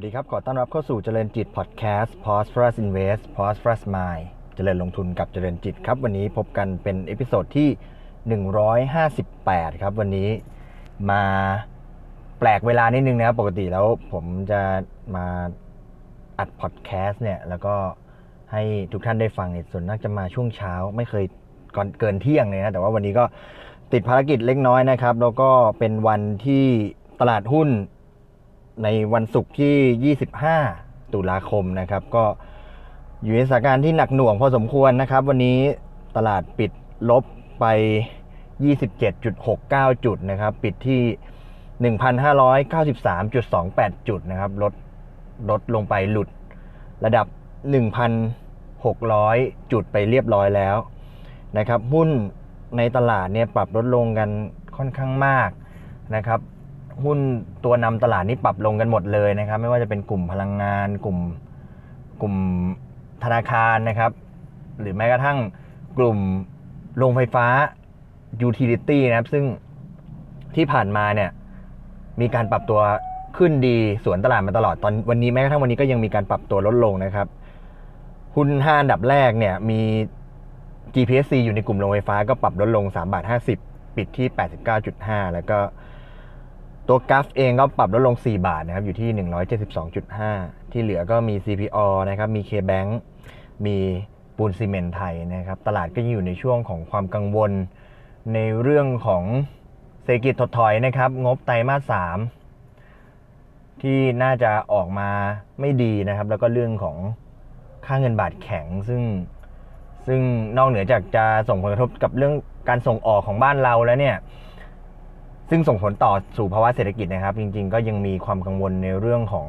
สวัสดีครับ ขอต้อนรับเข้าสู่เจริญจิตพอดแคสต์ Prosperous Invest Prosperous Mind เจริญลงทุนกับเจริญจิตครับ วันนี้พบกันเป็น episode ที่ 158 ครับ วันนี้มาแปลกเวลานิดนึงนะครับ ปกติแล้วผมจะมาอัดพอดแคสต์เนี่ย แล้วก็ให้ทุกท่านได้ฟังเนี่ยส่วนมากจะมาช่วงเช้า ไม่เคยก่อนเกินเที่ยงเลยนะ แต่ว่าวันนี้ก็ติดภารกิจเล็กน้อยนะครับ แล้วก็เป็นวันที่ตลาดหุ้น ในวันศุกร์ที่ 25 ตุลาคมนะครับ ก็อยู่ในสถานการณ์ที่หนักหน่วงพอสมควรนะครับ วันนี้ตลาดปิดลบไป 27.69 จุดนะครับ ปิดที่ 1,593.28 จุดนะครับลดลดลงไปหลุดระดับ 1,600 จุดไปเรียบร้อยแล้วนะครับ หุ้นในตลาดเนี่ยปรับลดลงกันค่อนข้างมากนะครับ หุ้นตัวนำตลาดนี่ปรับลงกันหมดเลยนะครับ ไม่ว่าจะเป็นกลุ่มพลังงาน กลุ่มกลุ่มธนาคารนะครับ หรือแม้กระทั่งกลุ่มโรงไฟฟ้า utility นะครับ ซึ่งที่ผ่านมาเนี่ยมีการปรับตัวขึ้นดีสวนตลาดมาตลอดตอนวันนี้แม้กระทั่งวันนี้ก็ยังมีการปรับตัวลดลงนะครับ หุ้นห้าอันดับแรกเนี่ยมี GPSC อยู่ในกลุ่มโรงไฟฟ้าก็ปรับลดลง3บาท50 ปิดที่ 89.5 แล้วก็ ตัวกัฟเองก็ปรับลดลง 4 บาทนะครับอยู่ที่ 172.5 ที่เหลือก็มี CPO นะครับมี KBank มีปูนซีเมนต์ไทยนะครับตลาดก็ยังอยู่ในช่วงของความกังวล ในเรื่องของเศรษฐกิจถดถอยนะครับ งบไตรมาส 3 ที่น่าจะออกมาไม่ดีนะครับ แล้วก็เรื่องของค่าเงินบาทแข็งซึ่งซึ่งนอกเหนือจากจะส่งผลกระทบกับเรื่องการส่งออกของบ้านเราแล้วเนี่ย ซึ่งส่งผลต่อสู่ภาวะเศรษฐกิจนะครับ จริง ๆ ก็ยังมีความกังวลในเรื่องของ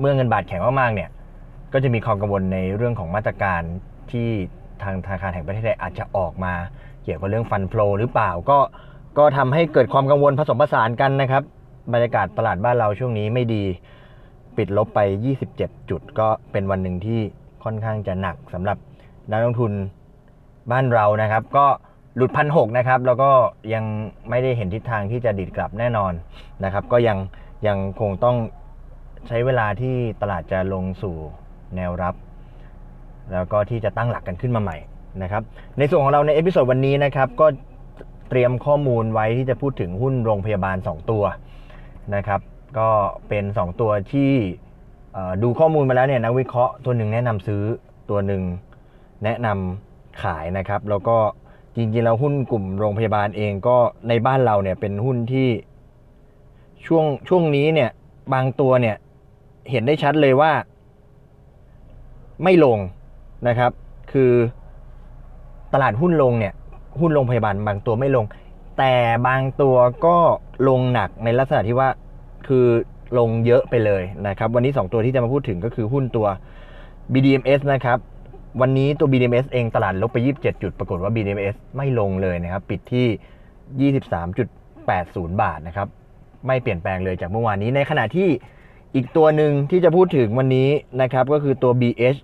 เมื่อเงินบาทแข็งมากๆเนี่ยก็จะมีความกังวลในเรื่องของมาตรการที่ทางธนาคารแห่งประเทศไทยอาจจะออกมา เกี่ยวกับเรื่องฟันฟลอหรือเปล่าก็ก็ทำให้เกิดความกังวลผสมผสานกันนะครับ บรรยากาศตลาดบ้านเราช่วงนี้ไม่ดีปิดลบไป 27 จุด ก็เป็นวันหนึ่งที่ค่อนข้างจะหนักสำหรับนักลงทุนบ้านเรานะครับ ก็ หลุดพันหกนะครับ แล้วก็ยังไม่ได้เห็นทิศทางที่จะดีดกลับแน่นอนนะครับ ก็ยังยังคงต้องใช้เวลาที่ตลาดจะลงสู่แนวรับ แล้วก็ที่จะตั้งหลักกันขึ้นมาใหม่นะครับ ในส่วนของเราใน episode วันนี้นะครับ ก็เตรียมข้อมูลไว้ที่จะพูดถึงหุ้นโรงพยาบาล 2 ตัวนะครับ ก็เป็น 2 ตัวที่ดูข้อมูลมาแล้วเนี่ยนักวิเคราะห์ตัวหนึ่งแนะนำซื้อตัวหนึ่งแนะนำขายนะครับ แล้วก็ จริงๆแล้วหุ้นกลุ่มโรงพยาบาลเองก็ในบ้านเราเนี่ยเป็นหุ้นที่ช่วงช่วงนี้เนี่ยบางตัวเนี่ยเห็นได้ชัดเลยว่า ไม่ลงนะครับ คือตลาดหุ้นลงเนี่ยหุ้นโรงพยาบาลบางตัวไม่ลง แต่บางตัวก็ลงหนักในลักษณะที่ว่าคือลงเยอะไปเลยนะครับ วันนี้ 2 ตัวที่จะมาพูดถึงก็คือหุ้นตัว BDMs นะครับ วันนี้ตัว BDMs เองตลาดลบไป 27 จุด ปรากฏว่า BDMs ไม่ลงเลยนะครับ ปิดที่ 23.80 บาทนะครับ ไม่เปลี่ยนแปลงเลยจากเมื่อวานนี้ ในขณะที่อีกตัวหนึ่งที่จะพูดถึงวันนี้นะครับ ก็คือตัว BH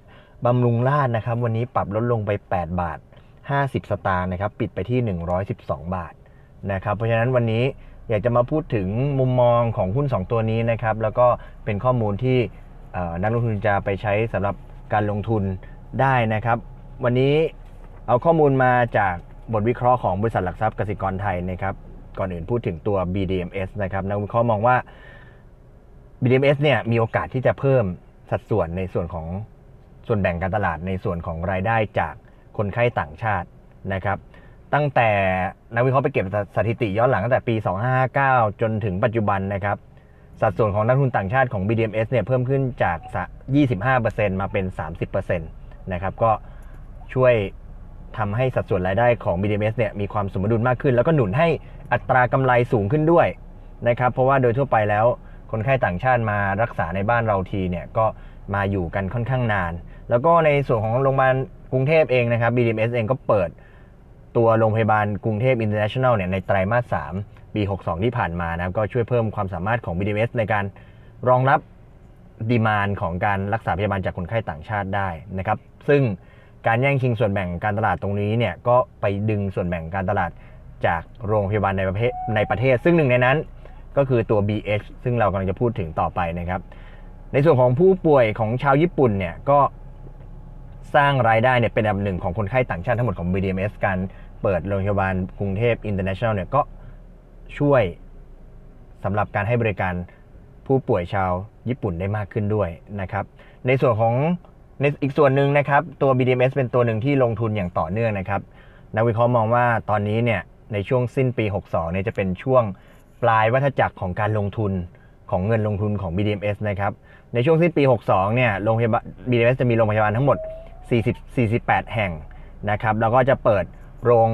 บำรุงราชนะครับ วันนี้ปรับลดลงไป 8 บาท 50 สตางค์นะครับ ปิดไปที่ 112 บาทนะครับ เพราะฉะนั้นวันนี้อยากจะมาพูดถึงมุมมองของหุ้น 2 ตัวนี้นะครับ แล้วก็เป็นข้อมูลที่นักลงทุนจะไปใช้สำหรับการลงทุน ได้นะครับ วันนี้เอาข้อมูลมาจากบทวิเคราะห์ของบริษัทหลักทรัพย์กสิกรไทยนะครับก่อนอื่นพูดถึงตัว BDMs นะครับนักวิเคราะห์มองว่า BDMs เนี่ยมีโอกาสที่จะเพิ่มสัดส่วนในส่วนของส่วนแบ่งการตลาดในส่วนของรายได้จากคนไข้ต่างชาตินะครับ ตั้งแต่นักวิเคราะห์ไปเก็บสถิติย้อนหลังตั้งแต่ปี 2559 จนถึงปัจจุบันนะครับ สัดส่วนของนักทุนต่างชาติของ BDMs เนี่ยเพิ่มขึ้นจาก 25%มาเป็น 30%น นะครับก็ช่วยทำให้สัดส่วนรายได้ของ BDMs เนี่ยมีความสมดุลมากขึ้น แล้วก็หนุนให้อัตรากำไรสูงขึ้นด้วยนะครับเพราะว่าโดยทั่วไปแล้วคนไข้ต่างชาติมารักษาในบ้านเราทีเนี่ยก็มาอยู่กันค่อนข้างนาน แล้วก็ในส่วนของโรงพยาบาลกรุงเทพเองนะครับ BDMs เองก็เปิดตัวโรงพยาบาลกรุงเทพ International เนี่ยในไตรมาส 3 ปี 62 ที่ผ่านมานะครับก็ช่วยเพิ่มความสามารถของ BDMs ในการรองรับ ดีมานของการรักษาพยาบาลจากคนไข้ต่างชาติได้นะครับ ซึ่งการแย่งชิงส่วนแบ่งการตลาดตรงนี้เนี่ยก็ไปดึงส่วนแบ่งการตลาดจากโรงพยาบาลในประเทศในประเทศ ซึ่งหนึ่งในนั้นก็คือตัว BH ซึ่งเรากำลังจะพูดถึงต่อไปนะครับ ในส่วนของผู้ป่วยของชาวญี่ปุ่นเนี่ยก็สร้างรายได้เนี่ยเป็นอันดับหนึ่งของคนไข้ต่างชาติทั้งหมดของ BDMS การเปิดโรงพยาบาลกรุงเทพ International เนี่ยก็ช่วยสำหรับการให้บริการ ผู้ป่วยชาวญี่ปุ่นได้มากขึ้นด้วยนะครับในส่วนของในอีกส่วนหนึ่งนะครับตัว BDMS เป็นตัวหนึ่งที่ลงทุนอย่างต่อเนื่องนะครับนักวิเคราะห์มองว่าตอนนี้เนี่ยในช่วงสิ้นปี 62เนี่ยจะเป็นช่วงปลายวัฏจักรของการลงทุนของเงินลงทุนของ BDMS นะครับในช่วงสิ้นปี 62เนี่ยโรงพยาบาล BDMS จะมีโรงพยาบาลทั้งหมด 40 48 แห่งนะครับแล้วก็จะเปิดโรง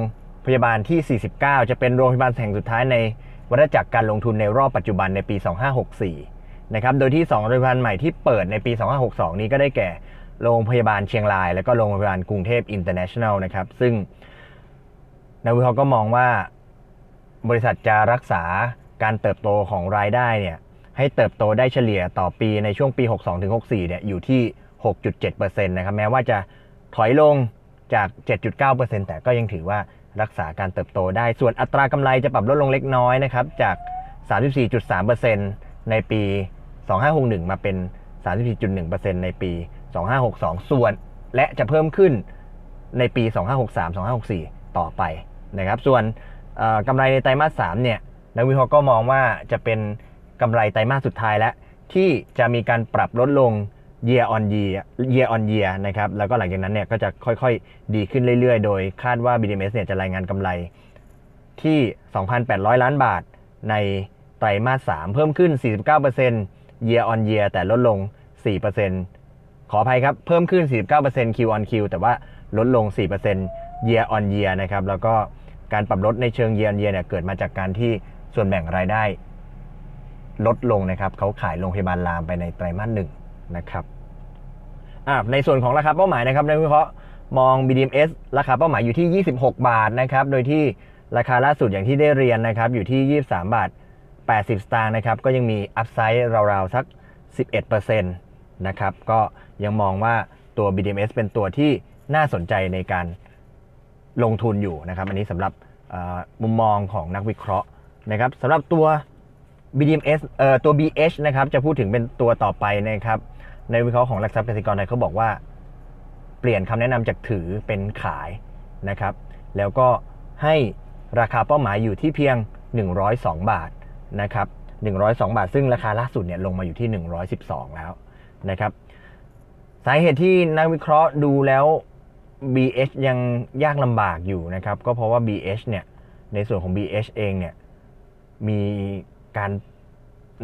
พยาบาลที่ 49 จะเป็นโรงพยาบาลแห่งสุดท้ายใน วัฏจักรการลงทุนในรอบปัจจุบันในปี 2564 นะครับ โดยที่ 2 โรงพยาบาลใหม่ที่เปิดในปี 2562 นี้ก็ได้แก่ โรงพยาบาลเชียงราย และก็โรงพยาบาลกรุงเทพอินเตอร์เนชั่นแนลนะครับ ซึ่งนักวิเคราะห์ก็มองว่าบริษัทจะรักษาการเติบโตของรายได้เนี่ยให้เติบโตได้เฉลี่ยต่อปีในช่วงปี 62-64 เนี่ยอยู่ที่ 6.7%นะครับ แม้ว่าจะถอยลงจาก 7.9%แต่ก็ยังถือว่า รักษาการเติบโตได้ ส่วนอัตรากำไรจะปรับลดลงเล็กน้อยนะครับจาก 34.3%ในปี 2561 มาเป็น 34.1%ในปี 2562 ส่วนและจะเพิ่มขึ้นในปี 2563 2564 ต่อไปนะครับส่วนกำไรในไตรมาส 3 เนี่ยนักวิเคราะห์ก็มองว่าจะเป็นกำไรไตรมาสสุดท้ายแล้วที่จะมีการปรับลดลง year on year year on year นะครับ แล้วก็หลังจากนั้นเนี่ยก็จะค่อยๆ ดีขึ้นเรื่อยๆ โดยคาดว่า BDMs เนี่ยจะรายงานกำไรที่ 2,800 ล้านบาท ในไตรมาส 3 เพิ่มขึ้น 49% year on year แต่ลดลง 4%ขออภัยครับ เพิ่มขึ้น 49% Q on Q แต่ว่าลดลง 4% year on year นะครับ แล้วก็การปรับลดในเชิง year on year เนี่ยเกิดมาจากการที่ส่วนแบ่งรายได้ ลดลงนะครับ เขาขายโรงพยาบาลรามไปในไตรมาสหนึ่ง นะครับในส่วนของราคาเป้าหมายนะครับนักวิเคราะห์มอง BDMs ราคาเป้าหมายอยู่ที่ 26 บาทนะครับ โดยที่ราคาล่าสุดอย่างที่ได้เรียนนะครับอยู่ที่ 23 บาท 80 สตางค์นะครับ ก็ยังมีอัพไซด์ราวๆ สัก 11%นะครับ ก็ยังมองว่าตัว BDMs เป็นตัวที่น่าสนใจในการลงทุนอยู่นะครับ อันนี้สำหรับมุมมองของนักวิเคราะห์นะครับสำหรับตัว BDMs เอ่อตัว BH นะครับ จะพูดถึงเป็นตัวต่อไปนะครับ ในวิเคราะห์ของหลักทรัพย์กสิกรไทยเขาบอกว่า เปลี่ยนคำแนะนำจากถือเป็นขายนะครับ แล้วก็ให้ราคาเป้าหมายอยู่ที่เพียง 102 บาทนะครับ102 บาท ซึ่งราคาล่าสุดเนี่ยลงมาอยู่ที่ 112 แล้วนะครับ สาเหตุที่นักวิเคราะห์ดูแล้ว BH ยังยากลำบากอยู่นะครับ ก็เพราะว่า BH เนี่ยในส่วนของ BH เองเนี่ยมีการ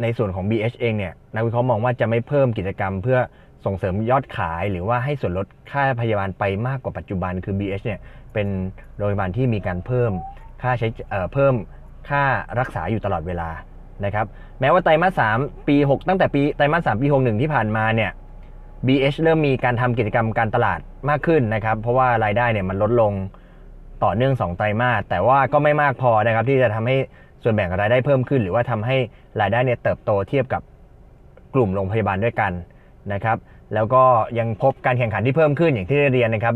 ในส่วนของ BH เองเนี่ยนักวิเคราะห์มองว่าจะไม่เพิ่มกิจกรรมเพื่อส่งเสริมยอดขายหรือว่าให้ส่วนลดค่าพยาบาลไปมากกว่าปัจจุบันคือ BH เนี่ยเป็นโรงพยาบาลที่มีการเพิ่มค่าใช้เพิ่มค่ารักษาอยู่ตลอดเวลานะครับแม้ว่าไตรมาส3ปี 6 ตั้งแต่ปีไตรมาส3ปี 61 ที่ผ่านมาเนี่ย BH เริ่มมีการทำกิจกรรมการตลาดมากขึ้นนะครับ เพราะว่ารายได้เนี่ยมันลดลงต่อเนื่อง 2 ไตรมาสแต่ว่าก็ไม่มากพอนะครับที่จะทำให้ ส่วนแบ่งรายได้เพิ่มขึ้น หรือว่าทำให้รายได้เนี่ยเติบโตเทียบกับกลุ่มโรงพยาบาลด้วยกันนะครับแล้วก็ยังพบการแข่งขันที่เพิ่มขึ้นอย่างที่ได้เรียนนะครับ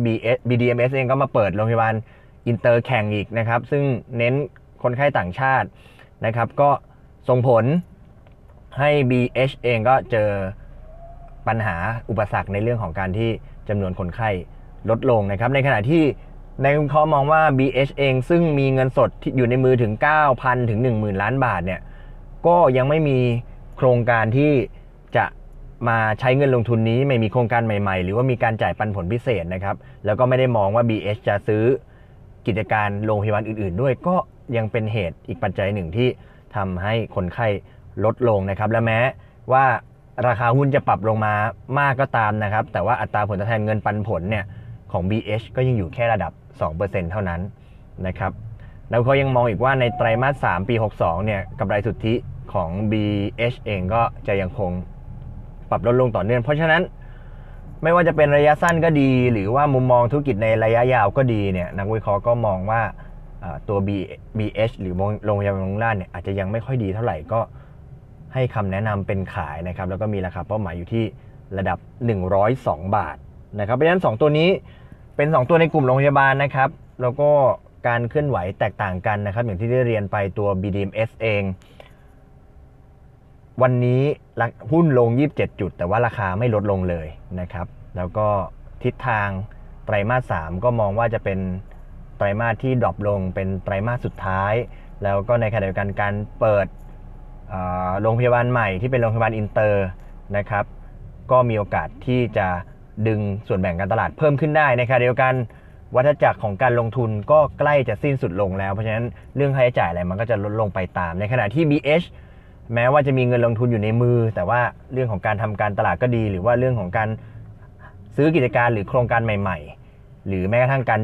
BDMS เองก็มาเปิดโรงพยาบาลอินเตอร์แข่งอีกนะครับ ซึ่งเน้นคนไข้ต่างชาตินะครับ ก็ส่งผลให้ BH เองก็เจอปัญหาอุปสรรคในเรื่องของการที่จำนวนคนไข้ลดลงนะครับ ในขณะที่ ในวิเคาะมองว่า BH เองซึ่งมีเงินสดที่อยู่ในมือถึง 9,000 ถึง 10,000 ล้านบาทเนี่ยก็ยังไม่มีโครงการที่จะมาใช้เงินลงทุนนี้ไม่มีโครงการใหม่ๆ หรือว่ามีการจ่ายปันผลพิเศษนะครับ แล้วก็ไม่ได้มองว่า BH จะซื้อกิจการโรงพยาบาลอื่นๆ ด้วยก็ยังเป็นเหตุอีกปัจจัยหนึ่งที่ทำให้คนไข้ลดลงนะครับ และแม้ว่าราคาหุ้นจะปรับลงมามากก็ตามนะครับ แต่ว่าอัตราผลตอบแทนเงินปันผลเนี่ยของ BH ก็ยังอยู่แค่ระดับ 2%เท่านั้นนะครับแล้วเขายังมองอีกว่าในไตรมาส 3 ปี 62 เนี่ยกำไรสุทธิของ BH เองก็จะยังคงปรับลดลงต่อเนื่อง เพราะฉะนั้นไม่ว่าจะเป็นระยะสั้นก็ดี หรือว่ามุมมองธุรกิจในระยะยาวก็ดีเนี่ยนักวิเคราะห์ก็มองว่าตัว BH หรือโรงพยาบาลลงล่านเนี่ยอาจจะยังไม่ค่อยดีเท่าไหร่ก็ให้คำแนะนำเป็นขายนะครับ แล้วก็มีราคาเป้าหมายอยู่ที่ระดับ 102 บาทนะครับเพราะฉะนั้น 2 ตัวนี้ เป็น 2 ตัวในกลุ่มโรงพยาบาลนะครับ แล้วก็การเคลื่อนไหวแตกต่างกันนะครับ อย่างที่ได้เรียนไปตัว BDMs เอง วันนี้หุ้นลง 27 จุด แต่ว่าราคาไม่ลดลงเลยนะครับ แล้วก็ทิศทางไตรมาส 3 ก็มองว่าจะเป็นไตรมาสที่ drop ลงเป็นไตรมาสสุดท้าย แล้วก็ในขณะเดียวกันการเปิดโรงพยาบาลใหม่ที่เป็นโรงพยาบาลอินเตอร์นะครับ ก็มีโอกาสที่จะ ดึงส่วนแบ่งการตลาดเพิ่มขึ้นได้ในขณะเดียวกัน วัฏจักรของการลงทุนก็ใกล้จะสิ้นสุดลงแล้ว เพราะฉะนั้นเรื่องค่าใช้จ่ายอะไรมันก็จะลดลงไปตาม ในขณะที่ BH แม้ว่าจะมีเงินลงทุนอยู่ในมือ แต่ว่าเรื่องของการทำการตลาดก็ดี หรือว่าเรื่องของการซื้อกิจการหรือโครงการใหม่ ๆ หรือแม้กระทั่งการ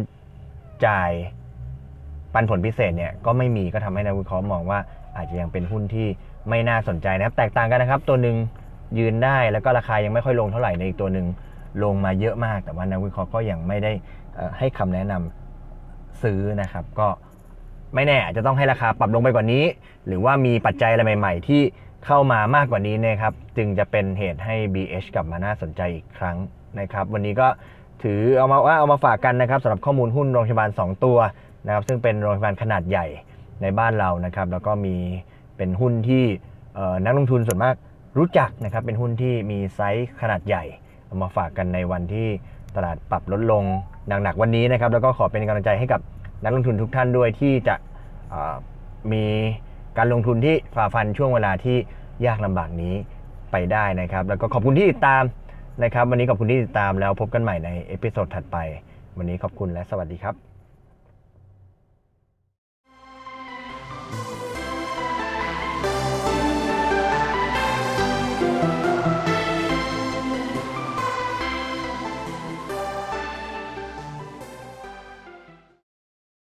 จ่ายปันผลพิเศษเนี่ยก็ไม่มีก็ทำให้นักวิเคราะห์มองว่าอาจจะยังเป็นหุ้นที่ไม่น่าสนใจนะครับ แตกต่างกันนะครับ ตัวหนึ่งยืนได้แล้วก็ราคายังไม่ค่อยลงเท่าไหร่ในอีกตัวหนึ่ง ลงมาเยอะมาก แต่ว่านักวิเคราะห์ก็ยังไม่ได้ให้คำแนะนำซื้อนะครับ ก็ไม่แน่อาจจะต้องให้ราคาปรับลงไปกว่านี้ หรือว่ามีปัจจัยอะไรใหม่ ๆ ที่เข้ามามากกว่านี้นะครับ จึงจะเป็นเหตุให้ BH กลับมาน่าสนใจอีกครั้งนะครับ วันนี้ก็ถือเอามาว่าเอามาฝากกันนะครับสำหรับข้อมูลหุ้นโรงพยาบาล 2 ตัวนะครับ ซึ่งเป็นโรงพยาบาลขนาดใหญ่ในบ้านเรานะครับ แล้วก็มีเป็นหุ้นที่นักลงทุนส่วนมากรู้จักนะครับ เป็นหุ้นที่มีไซส์ขนาดใหญ่ เอามาฝากกันในวันที่ตลาดปรับลดลงหนักๆวันนี้นะครับ แล้วก็ขอเป็นกำลังใจให้กับนักลงทุนทุกท่านด้วยที่จะมีการลงทุนที่ฝ่าฟันช่วงเวลาที่ยากลำบากนี้ไปได้นะครับ แล้วก็ขอบคุณที่ติดตามนะครับ วันนี้ขอบคุณที่ติดตามแล้วพบกันใหม่ใน episode ถัดไป วันนี้ขอบคุณและสวัสดีครับ